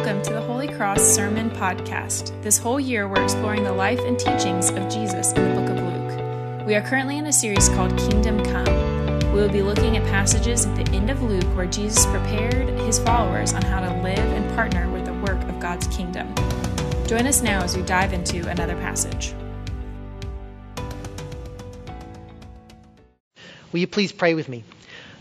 Welcome to the Holy Cross Sermon Podcast. This whole year, we're exploring the life and teachings of Jesus in the book of Luke. We are currently in a series called Kingdom Come. We will be looking at passages at the end of Luke where Jesus prepared his followers on how to live and partner with the work of God's kingdom. Join us now as we dive into another passage. Will you please pray with me?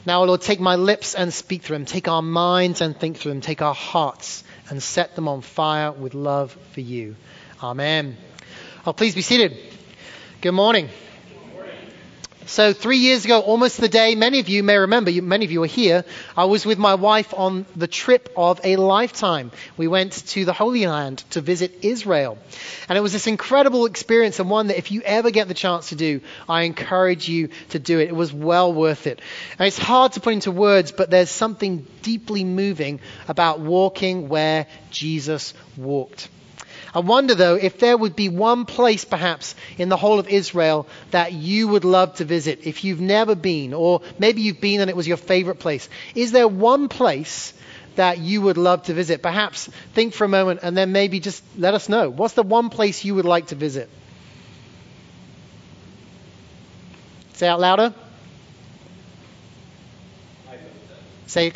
Now, Lord, take my lips and speak through them. Take our minds and think through them. Take our hearts and set them on fire with love for you. Amen. Oh, please be seated. Good morning. So, three years ago, almost the day, many of you may remember, many of you were here, I was with my wife on the trip of a lifetime. We went to the Holy Land to visit Israel. And it was this incredible experience, and one that if you ever get the chance to do, I encourage you to do it. It was well worth it. And it's hard to put into words, but there's something deeply moving about walking where Jesus walked. I wonder, though, if there would be one place, perhaps, in the whole of Israel that you would love to visit if you've never been, or maybe you've been and it was your favorite place. Is there one place that you would love to visit? Perhaps think for a moment and then maybe just let us know. What's the one place you would like to visit? Say out louder. Say.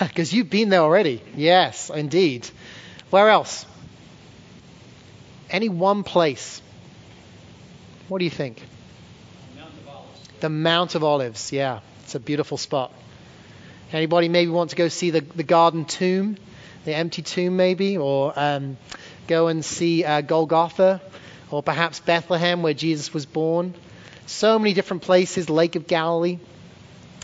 Because you've been there already. Yes, indeed. Where else? Any one place. What do you think? Mount. The Mount of Olives. Yeah, it's a beautiful spot. Anybody maybe want to go see the, the garden tomb, the empty tomb maybe, or um, go and see uh, Golgotha, or perhaps Bethlehem where Jesus was born. So many different places, Lake of Galilee.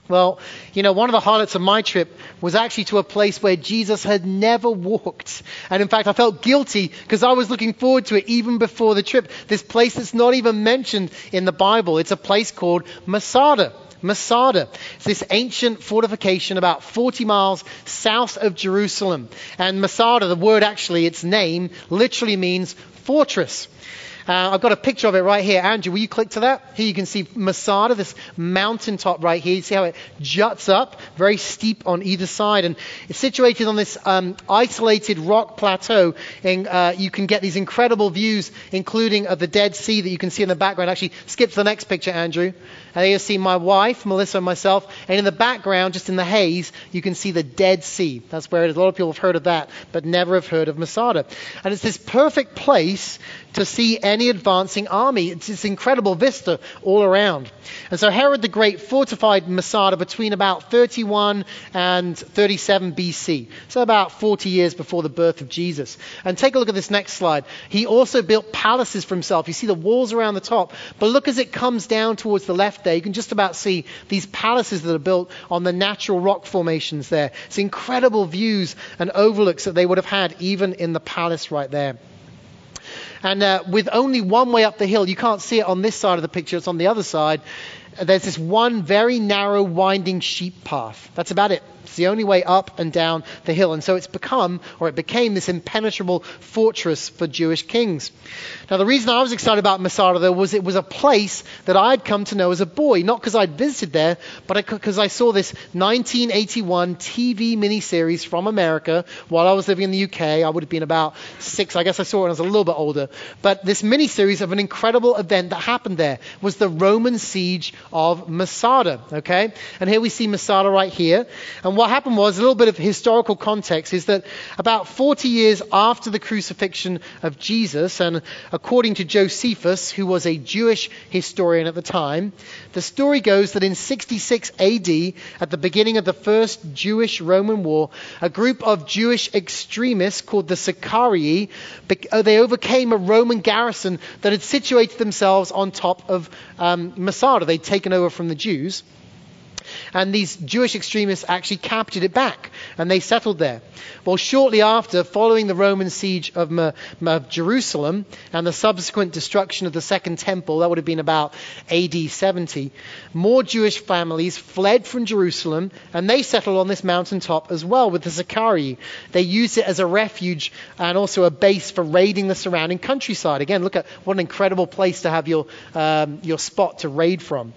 Well, you know, one of the highlights of my trip was actually to a place where Jesus had never walked. And in fact, I felt guilty because I was looking forward to it even before the trip. This place that's not even mentioned in the Bible. It's a place called Masada. Masada. It's this ancient fortification about 40 miles south of Jerusalem. And Masada, the word actually, its name literally means fortress. Uh, I've got a picture of it right here. Andrew, will you click to that? Here you can see Masada, this mountaintop right here. You see how it juts up, very steep on either side. And it's situated on this um, isolated rock plateau. And uh, you can get these incredible views, including of the Dead Sea that you can see in the background. Actually, skip to the next picture, Andrew. And there you see my wife, Melissa, and myself. And in the background, just in the haze, you can see the Dead Sea. That's where it is. A lot of people have heard of that, but never have heard of Masada. And it's this perfect place to see any advancing army. It's this incredible vista all around. And so Herod the Great fortified Masada between about 31 and 37 BC. So about 40 years before the birth of Jesus. And take a look at this next slide. He also built palaces for himself. You see the walls around the top. But look as it comes down towards the left there, you can just about see these palaces that are built on the natural rock formations there. It's incredible views and overlooks that they would have had even in the palace right there. And uh, with only one way up the hill, you can't see it on this side of the picture, it's on the other side. There's this one very narrow, winding sheep path. That's about it. It's the only way up and down the hill. And so it's become, or it became, this impenetrable fortress for Jewish kings. Now, the reason I was excited about Masada, though, was it was a place that I'd come to know as a boy. Not because I'd visited there, but because I saw this 1981 TV miniseries from America while I was living in the UK. I would have been about six. I guess I saw it when I was a little bit older. But this miniseries of an incredible event that happened there was the Roman siege of Masada. Okay? And here we see Masada right here. And what happened was, a little bit of historical context is that about 40 years after the crucifixion of Jesus, and according to Josephus, who was a Jewish historian at the time, the story goes that in 66 AD, at the beginning of the first Jewish Roman war, a group of Jewish extremists called the Sicarii, they overcame a Roman garrison that had situated themselves on top of um, Masada. They'd taken over from the Jews. And these Jewish extremists actually captured it back and they settled there. Well, shortly after, following the Roman siege of, Jerusalem and the subsequent destruction of the Second Temple, that would have been about AD 70, more Jewish families fled from Jerusalem and they settled on this mountaintop as well with the Sicarii. They used it as a refuge and also a base for raiding the surrounding countryside. Again, look at what an incredible place to have your, um, your spot to raid from.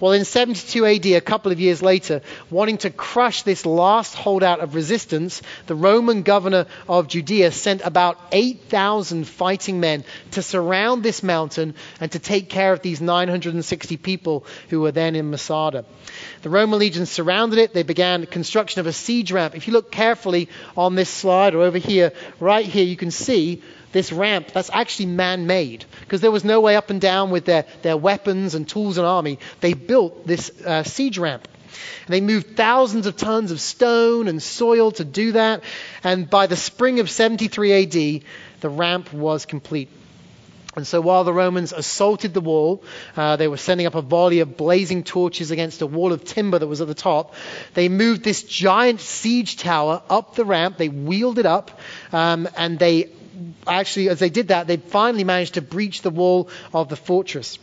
Well, in 72 AD, a couple of years later, wanting to crush this last holdout of resistance, the Roman governor of Judea sent about 8,000 fighting men to surround this mountain and to take care of these 960 people who were then in Masada. The Roman legions surrounded it. They began construction of a siege ramp. If you look carefully on this slide or over here, right here, you can see this ramp that's actually man made because there was no way up and down with their, their weapons and tools and army. They built this uh, siege ramp. And they moved thousands of tons of stone and soil to do that. And by the spring of 73 AD, the ramp was complete. And so while the Romans assaulted the wall, uh, they were sending up a volley of blazing torches against a wall of timber that was at the top. They moved this giant siege tower up the ramp. They wheeled it up, um, and they actually, as they did that, they finally managed to breach the wall of the fortress.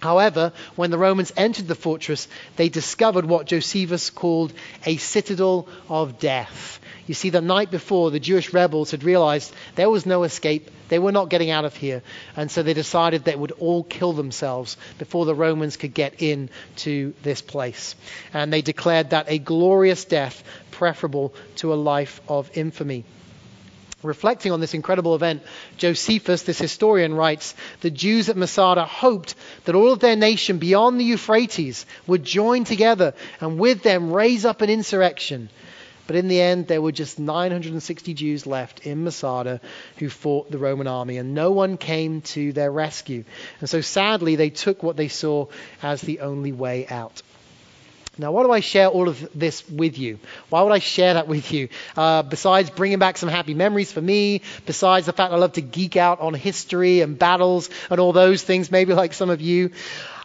However, when the Romans entered the fortress, they discovered what Josephus called a citadel of death. You see, the night before, the Jewish rebels had realized there was no escape. They were not getting out of here. And so they decided they would all kill themselves before the Romans could get in to this place. And they declared that a glorious death preferable to a life of infamy. Reflecting on this incredible event, Josephus, this historian, writes The Jews at Masada hoped that all of their nation beyond the Euphrates would join together and with them raise up an insurrection. But in the end, there were just 960 Jews left in Masada who fought the Roman army, and no one came to their rescue. And so sadly, they took what they saw as the only way out. Now, why do I share all of this with you? Why would I share that with you? Uh, besides bringing back some happy memories for me, besides the fact I love to geek out on history and battles and all those things, maybe like some of you,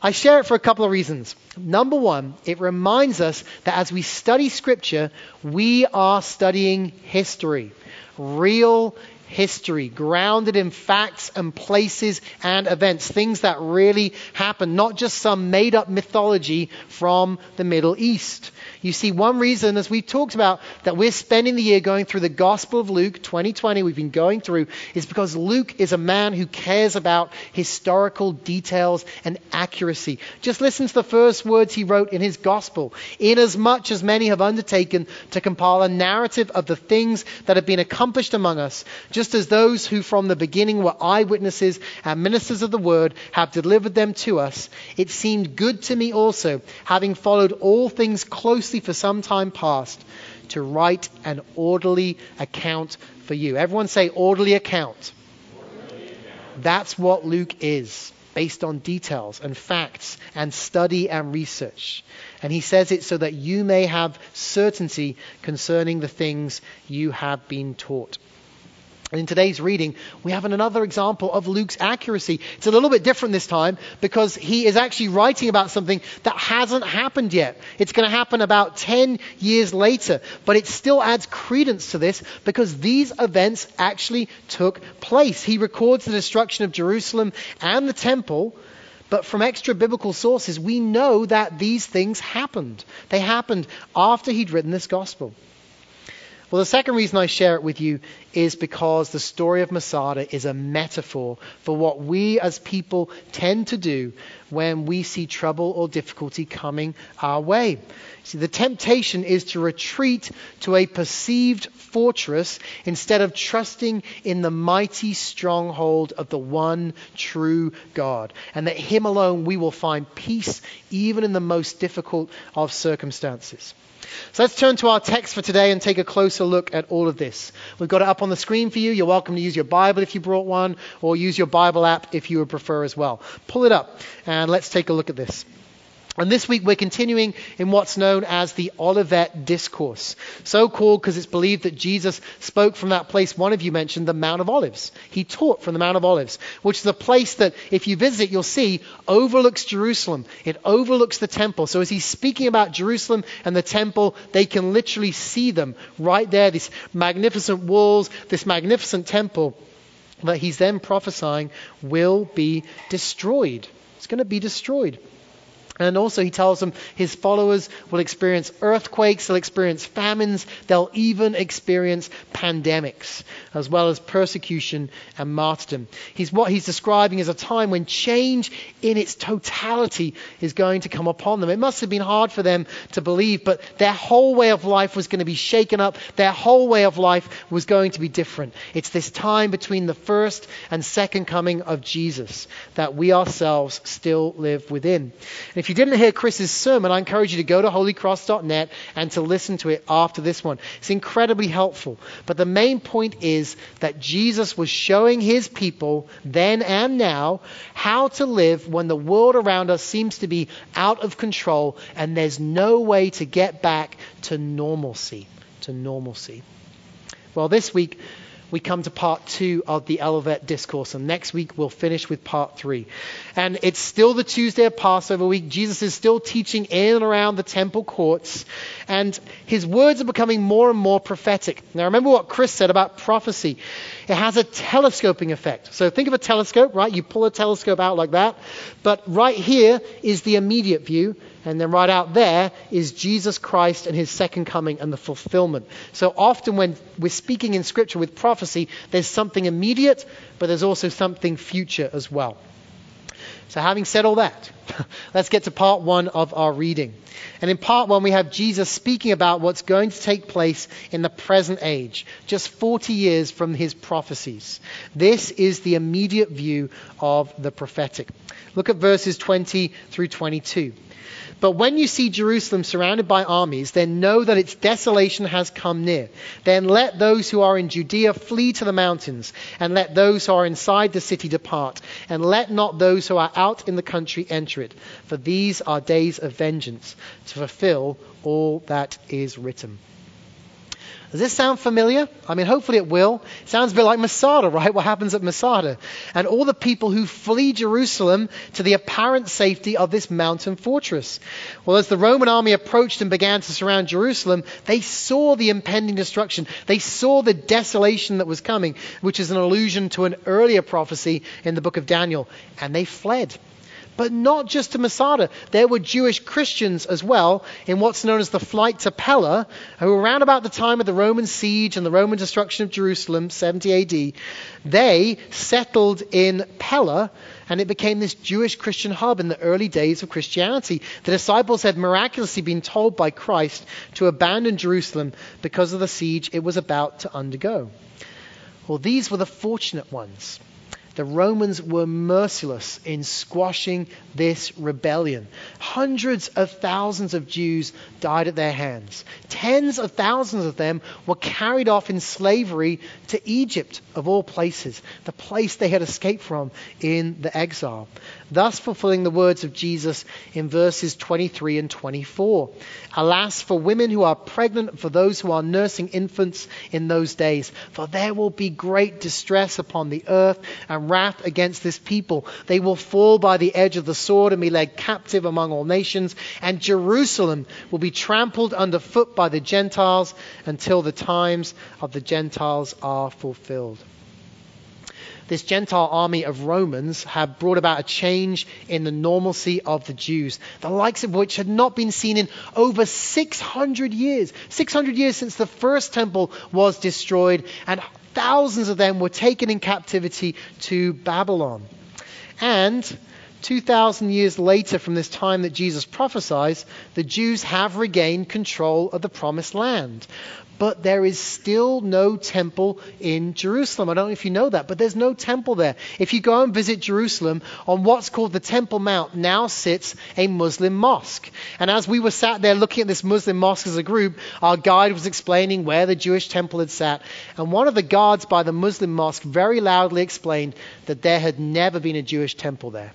I share it for a couple of reasons. Number one, it reminds us that as we study Scripture, we are studying history, real history, grounded in facts and places and events, things that really happened, not just some made up mythology from the Middle East. You see, one reason, as we've talked about, that we're spending the year going through the Gospel of Luke 2020, we've been going through, is because Luke is a man who cares about historical details and accuracy. Just listen to the first words he wrote in his Gospel. Inasmuch as many have undertaken to compile a narrative of the things that have been accomplished among us, just as those who from the beginning were eyewitnesses and ministers of the word have delivered them to us, it seemed good to me also, having followed all things closely for some time past, to write an orderly account for you. Everyone say orderly account. Orderly account. That's what Luke is, based on details and facts and study and research. And he says it so that you may have certainty concerning the things you have been taught. And in today's reading, we have another example of Luke's accuracy. It's a little bit different this time because he is actually writing about something that hasn't happened yet. It's going to happen about 10 years later, but it still adds credence to this because these events actually took place. He records the destruction of Jerusalem and the temple, but from extra biblical sources, we know that these things happened. They happened after he'd written this gospel. Well, the second reason I share it with you is because the story of Masada is a metaphor for what we as people tend to do when we see trouble or difficulty coming our way. See, the temptation is to retreat to a perceived fortress instead of trusting in the mighty stronghold of the one true God, and that Him alone we will find peace even in the most difficult of circumstances. So let's turn to our text for today and take a closer look at all of this. We've got it up on the screen for you. You're welcome to use your Bible if you brought one, or use your Bible app if you would prefer as well. Pull it up and let's take a look at this. And this week we're continuing in what's known as the Olivet Discourse. So called because it's believed that Jesus spoke from that place one of you mentioned, the Mount of Olives. He taught from the Mount of Olives, which is a place that if you visit, you'll see overlooks Jerusalem. It overlooks the temple. So as he's speaking about Jerusalem and the temple, they can literally see them right there, these magnificent walls, this magnificent temple that he's then prophesying will be destroyed. It's going to be destroyed. And also, he tells them his followers will experience earthquakes, they'll experience famines, they'll even experience pandemics, as well as persecution and martyrdom. He's what he's describing as a time when change in its totality is going to come upon them. It must have been hard for them to believe, but their whole way of life was going to be shaken up, their whole way of life was going to be different. It's this time between the first and second coming of Jesus that we ourselves still live within. And if you didn't hear Chris's sermon, I encourage you to go to holycross.net and to listen to it after this one. It's incredibly helpful. But the main point is that Jesus was showing his people then and now how to live when the world around us seems to be out of control and there's no way to get back to normalcy. To normalcy. Well, this week, we come to part two of the Olivet Discourse, and next week we'll finish with part three. And it's still the Tuesday of Passover week. Jesus is still teaching in and around the temple courts, and his words are becoming more and more prophetic. Now, remember what Chris said about prophecy. It has a telescoping effect. So think of a telescope, right? You pull a telescope out like that, but right here is the immediate view, and then right out there is Jesus Christ and his second coming and the fulfillment. So often when we're speaking in Scripture with prophecy, there's something immediate, but there's also something future as well. So, having said all that, let's get to part one of our reading. And in part one, we have Jesus speaking about what's going to take place in the present age, just 40 years from his prophecies. This is the immediate view of the prophetic. Look at verses 20 through 22. But when you see Jerusalem surrounded by armies, then know that its desolation has come near. Then let those who are in Judea flee to the mountains, and let those who are inside the city depart, and let not those who are out in the country enter it. For these are days of vengeance, to fulfill all that is written. Does this sound familiar? I mean, hopefully it will. It sounds a bit like Masada, right? What happens at Masada? And all the people who flee Jerusalem to the apparent safety of this mountain fortress. Well, as the Roman army approached and began to surround Jerusalem, they saw the impending destruction. They saw the desolation that was coming, which is an allusion to an earlier prophecy in the book of Daniel. And they fled. But not just to Masada. There were Jewish Christians as well in what's known as the flight to Pella, who around about the time of the Roman siege and the Roman destruction of Jerusalem, 70 AD, they settled in Pella and it became this Jewish Christian hub in the early days of Christianity. The disciples had miraculously been told by Christ to abandon Jerusalem because of the siege it was about to undergo. Well, these were the fortunate ones. The Romans were merciless in squashing this rebellion. Hundreds of thousands of Jews died at their hands. Tens of thousands of them were carried off in slavery to Egypt, of all places, the place they had escaped from in the exile. Thus, fulfilling the words of Jesus in verses 23 and 24. Alas, for women who are pregnant, for those who are nursing infants in those days, for there will be great distress upon the earth and wrath against this people. They will fall by the edge of the sword and be led captive among all nations, and Jerusalem will be trampled underfoot by the Gentiles until the times of the Gentiles are fulfilled this Gentile army of Romans had brought about a change in the normalcy of the Jews, the likes of which had not been seen in over 600 years. 600 years since the first temple was destroyed, and thousands of them were taken in captivity to Babylon. And 2,000 years later from this time that Jesus prophesies, the Jews have regained control of the promised land but there is still no temple in Jerusalem. I don't know if you know that, but there's no temple there. If you go and visit Jerusalem, on what's called the Temple Mount now sits a Muslim mosque. And as we were sat there looking at this Muslim mosque as a group, our guide was explaining where the Jewish temple had sat. And one of the guards by the Muslim mosque very loudly explained that there had never been a Jewish temple there.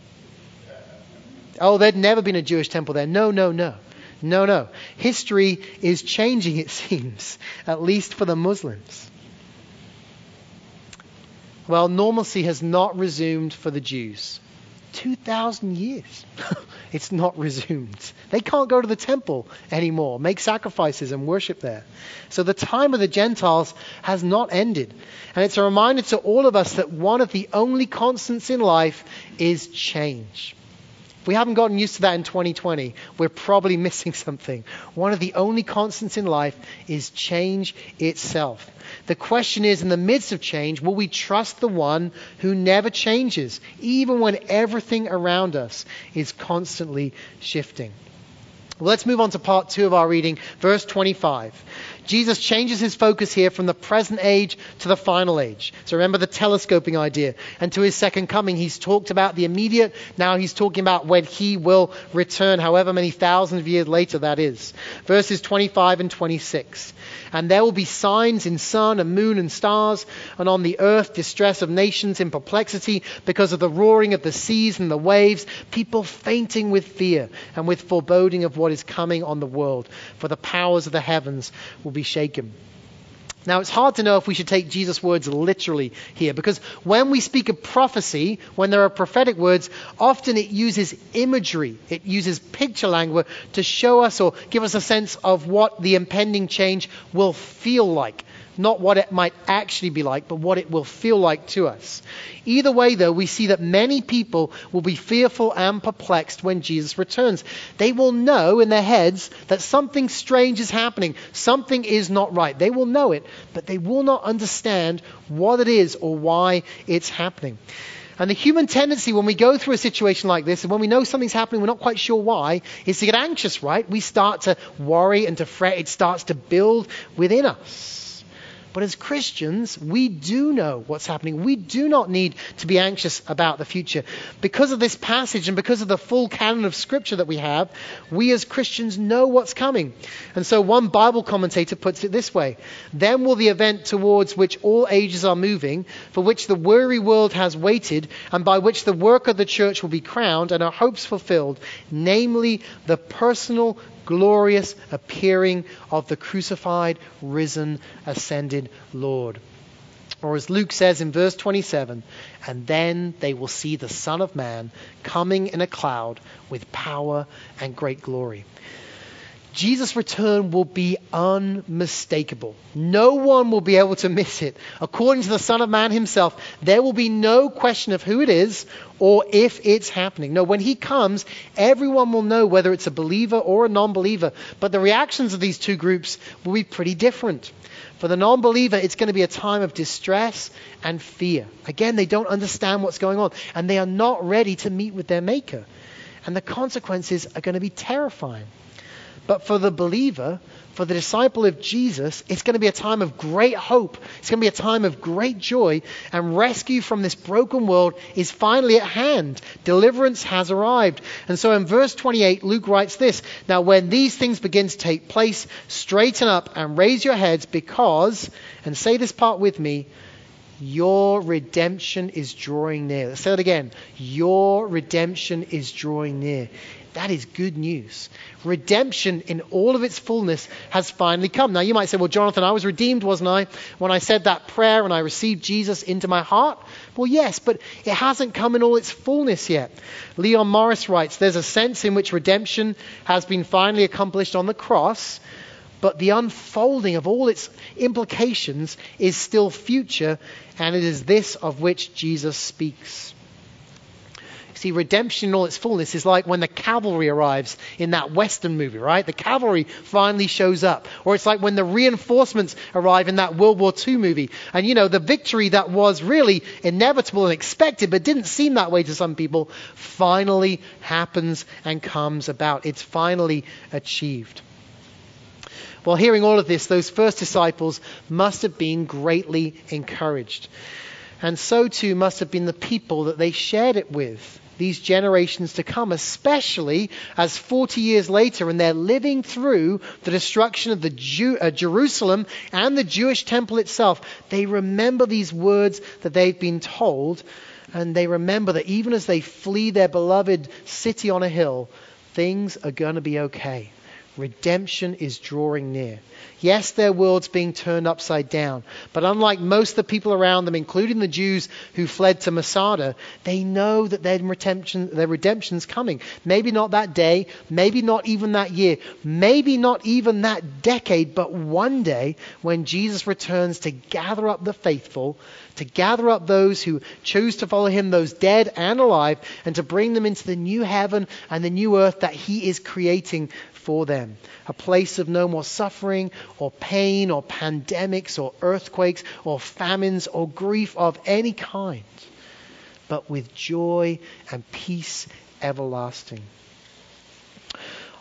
Oh, there'd never been a Jewish temple there. No, no, no. No, no. History is changing, it seems, at least for the Muslims. Well, normalcy has not resumed for the Jews. 2,000 years. it's not resumed. They can't go to the temple anymore, make sacrifices and worship there. So the time of the Gentiles has not ended. And it's a reminder to all of us that one of the only constants in life is change If we haven't gotten used to that in 2020, we're probably missing something. One of the only constants in life is change itself. The question is, in the midst of change, will we trust the one who never changes, even when everything around us is constantly shifting? Well, let's move on to part two of our reading, verse 25. Jesus changes his focus here from the present age to the final age. So remember the telescoping idea. And to his second coming, he's talked about the immediate. Now he's talking about when he will return, however many thousands of years later that is. Verses 25 and 26. And there will be signs in sun and moon and stars, and on the earth distress of nations in perplexity because of the roaring of the seas and the waves, people fainting with fear and with foreboding of what is coming on the world. For the powers of the heavens will be shaken. Now, it's hard to know if we should take Jesus' words literally here because when we speak of prophecy, when there are prophetic words, often it uses imagery, it uses picture language to show us or give us a sense of what the impending change will feel like not what it might actually be like, but what it will feel like to us. Either way, though, we see that many people will be fearful and perplexed when Jesus returns. They will know in their heads that something strange is happening, something is not right. They will know it, but they will not understand what it is or why it's happening. And the human tendency when we go through a situation like this, and when we know something's happening, we're not quite sure why, is to get anxious, right? We start to worry and to fret. It starts to build within us. But as Christians, we do know what's happening. We do not need to be anxious about the future. Because of this passage and because of the full canon of Scripture that we have, we as Christians know what's coming. And so one Bible commentator puts it this way Then will the event towards which all ages are moving, for which the weary world has waited, and by which the work of the church will be crowned and our hopes fulfilled, namely the personal glorious appearing of the crucified, risen, ascended Lord. Or as Luke says in verse 27, and then they will see the Son of Man coming in a cloud with power and great glory. Jesus' return will be unmistakable. No one will be able to miss it. According to the Son of Man himself, there will be no question of who it is or if it's happening. No, when he comes, everyone will know whether it's a believer or a non believer. But the reactions of these two groups will be pretty different. For the non believer, it's going to be a time of distress and fear. Again, they don't understand what's going on, and they are not ready to meet with their Maker. And the consequences are going to be terrifying. But for the believer, for the disciple of Jesus, it's going to be a time of great hope. It's going to be a time of great joy, and rescue from this broken world is finally at hand. Deliverance has arrived. And so in verse 28, Luke writes this Now, when these things begin to take place, straighten up and raise your heads, because, and say this part with me, your redemption is drawing near. Let's say it again. Your redemption is drawing near. That is good news. Redemption in all of its fullness has finally come. Now, you might say, well, Jonathan, I was redeemed, wasn't I, when I said that prayer and I received Jesus into my heart? Well, yes, but it hasn't come in all its fullness yet. Leon Morris writes, there's a sense in which redemption has been finally accomplished on the cross, but the unfolding of all its implications is still future, and it is this of which Jesus speaks. See, redemption in all its fullness is like when the cavalry arrives in that Western movie, right? The cavalry finally shows up. Or it's like when the reinforcements arrive in that World War II movie. And, you know, the victory that was really inevitable and expected, but didn't seem that way to some people, finally happens and comes about. It's finally achieved. Well, hearing all of this, those first disciples must have been greatly encouraged. And so too must have been the people that they shared it with these generations to come, especially as 40 years later, and they're living through the destruction of the Jew, uh, Jerusalem and the Jewish temple itself, they remember these words that they've been told, and they remember that even as they flee their beloved city on a hill, things are going to be okay. Redemption is drawing near. Yes, their world's being turned upside down, but unlike most of the people around them, including the Jews who fled to Masada, they know that their, redemption, their redemption's coming. Maybe not that day, maybe not even that year, maybe not even that decade, but one day when Jesus returns to gather up the faithful, to gather up those who choose to follow him, those dead and alive, and to bring them into the new heaven and the new earth that he is creating for them. A place of no more suffering or pain or pandemics or earthquakes or famines or grief of any kind, but with joy and peace everlasting.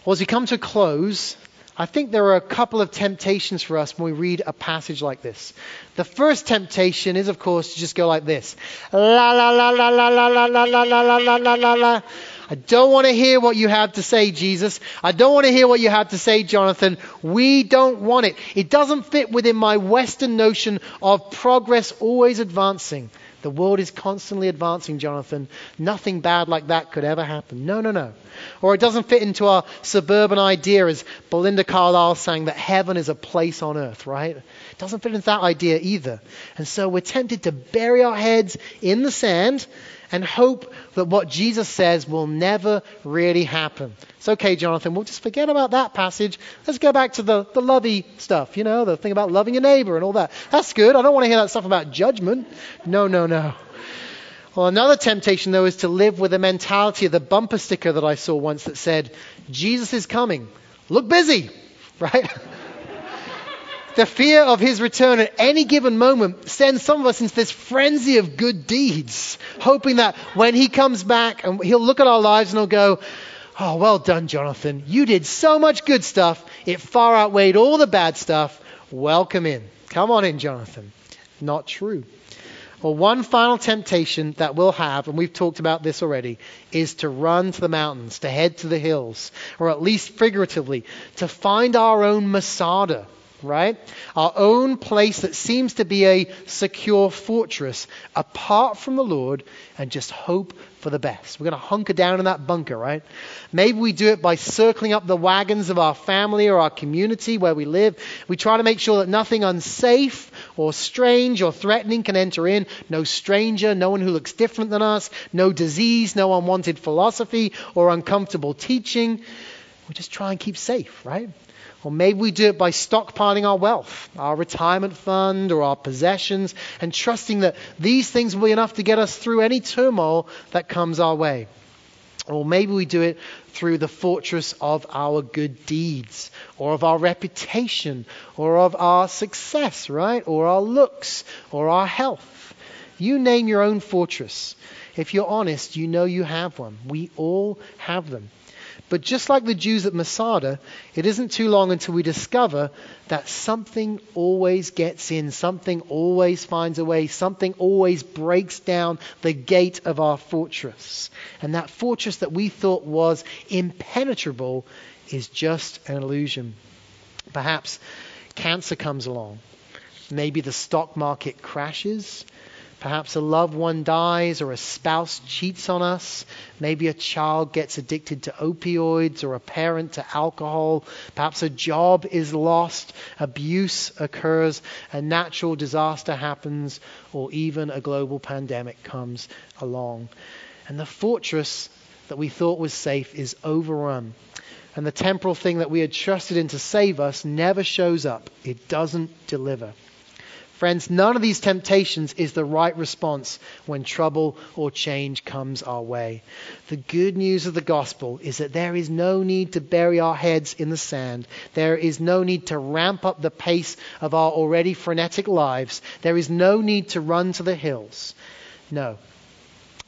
Well, as we come to a close, I think there are a couple of temptations for us when we read a passage like this. The first temptation is, of course, to just go like this. La la la la la la la la la la la la la la. I don't want to hear what you have to say, Jesus. I don't want to hear what you have to say, Jonathan. We don't want it. It doesn't fit within my Western notion of progress always advancing. The world is constantly advancing, Jonathan. Nothing bad like that could ever happen. No, no, no. Or it doesn't fit into our suburban idea, as Belinda Carlisle sang, that heaven is a place on earth, right? It doesn't fit into that idea either. And so we're tempted to bury our heads in the sand and hope that what Jesus says will never really happen. It's okay, Jonathan. We'll just forget about that passage. Let's go back to the, the lovey stuff, you know, the thing about loving your neighbor and all that. That's good. I don't want to hear that stuff about judgment. No, no, no. Well, another temptation, though, is to live with the mentality of the bumper sticker that I saw once that said, Jesus is coming. Look busy, right? The fear of his return at any given moment sends some of us into this frenzy of good deeds, hoping that when he comes back and he'll look at our lives and he'll go, Oh, well done, Jonathan. You did so much good stuff. It far outweighed all the bad stuff. Welcome in. Come on in, Jonathan. Not true. Well, one final temptation that we'll have, and we've talked about this already, is to run to the mountains, to head to the hills, or at least figuratively, to find our own Masada right? Our own place that seems to be a secure fortress apart from the Lord and just hope for the best. We're going to hunker down in that bunker, right? Maybe we do it by circling up the wagons of our family or our community where we live. We try to make sure that nothing unsafe or strange or threatening can enter in. No stranger, no one who looks different than us, no disease, no unwanted philosophy or uncomfortable teaching. We just try and keep safe, right? Or maybe we do it by stockpiling our wealth, our retirement fund, or our possessions, and trusting that these things will be enough to get us through any turmoil that comes our way. Or maybe we do it through the fortress of our good deeds, or of our reputation, or of our success, right? Or our looks, or our health. You name your own fortress. If you're honest, you know you have one. We all have them. But just like the Jews at Masada, it isn't too long until we discover that something always gets in, something always finds a way, something always breaks down the gate of our fortress. And that fortress that we thought was impenetrable is just an illusion. Perhaps cancer comes along. Maybe the stock market crashes. Perhaps a loved one dies or a spouse cheats on us. Maybe a child gets addicted to opioids or a parent to alcohol. Perhaps a job is lost, abuse occurs, a natural disaster happens, or even a global pandemic comes along. And the fortress that we thought was safe is overrun. And the temporal thing that we had trusted in to save us never shows up. It doesn't deliver. Friends, none of these temptations is the right response when trouble or change comes our way. The good news of the gospel is that there is no need to bury our heads in the sand. There is no need to ramp up the pace of our already frenetic lives. There is no need to run to the hills. No,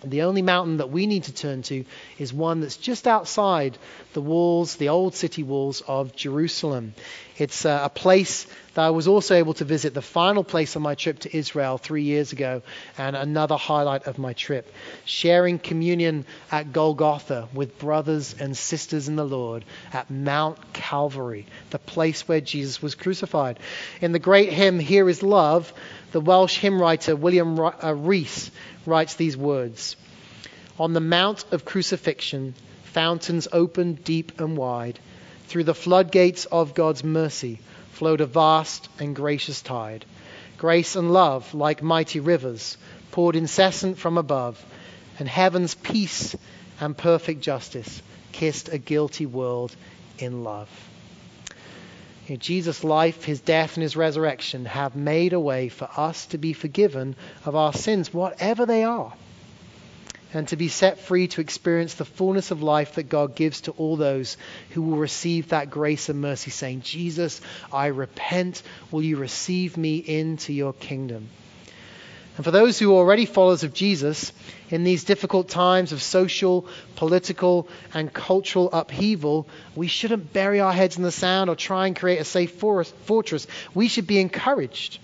the only mountain that we need to turn to is one that's just outside the walls, the old city walls of Jerusalem. It's uh, a place that I was also able to visit, the final place on my trip to Israel three years ago, and another highlight of my trip. Sharing communion at Golgotha with brothers and sisters in the Lord at Mount Calvary, the place where Jesus was crucified. In the great hymn, Here is Love, the Welsh hymn writer William uh, Rees writes these words On the Mount of Crucifixion, fountains opened deep and wide. through the floodgates of God's mercy flowed a vast and gracious tide. Grace and love, like mighty rivers, poured incessant from above, and heaven's peace and perfect justice kissed a guilty world in love. You know, Jesus' life, his death, and his resurrection have made a way for us to be forgiven of our sins, whatever they are, and to be set free to experience the fullness of life that God gives to all those who will receive that grace and mercy, saying, Jesus, I repent. Will you receive me into your kingdom? And for those who are already followers of Jesus, in these difficult times of social, political, and cultural upheaval, we shouldn't bury our heads in the sand or try and create a safe fortress. We should be encouraged.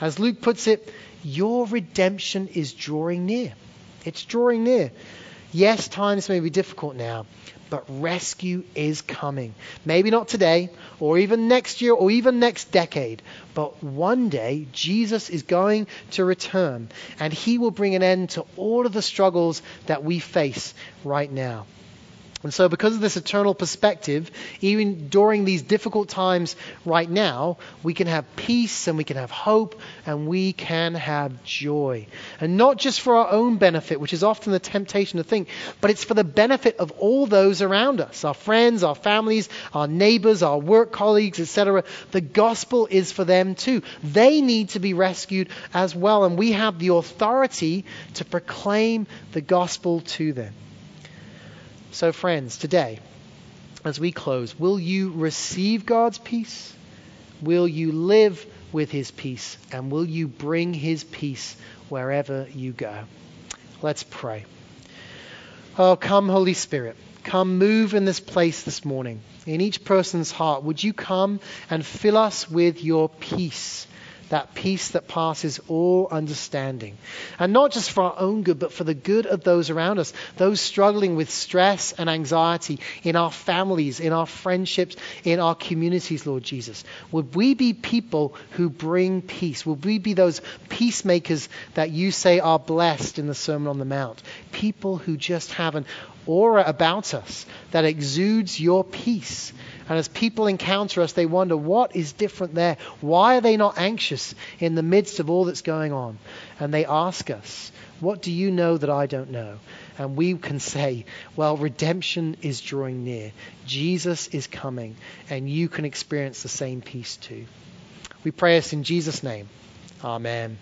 As Luke puts it, your redemption is drawing near. It's drawing near. Yes, times may be difficult now, but rescue is coming. Maybe not today, or even next year, or even next decade, but one day Jesus is going to return, and he will bring an end to all of the struggles that we face right now. And so, because of this eternal perspective, even during these difficult times right now, we can have peace and we can have hope and we can have joy. And not just for our own benefit, which is often the temptation to think, but it's for the benefit of all those around us our friends, our families, our neighbors, our work colleagues, etc. The gospel is for them too. They need to be rescued as well, and we have the authority to proclaim the gospel to them. So, friends, today, as we close, will you receive God's peace? Will you live with his peace? And will you bring his peace wherever you go? Let's pray. Oh, come, Holy Spirit. Come move in this place this morning. In each person's heart, would you come and fill us with your peace? That peace that passes all understanding. And not just for our own good, but for the good of those around us, those struggling with stress and anxiety in our families, in our friendships, in our communities, Lord Jesus. Would we be people who bring peace? Would we be those peacemakers that you say are blessed in the Sermon on the Mount? People who just have an aura about us that exudes your peace and as people encounter us, they wonder, what is different there? Why are they not anxious in the midst of all that's going on? And they ask us, what do you know that I don't know? And we can say, well, redemption is drawing near. Jesus is coming, and you can experience the same peace too. We pray this in Jesus' name. Amen.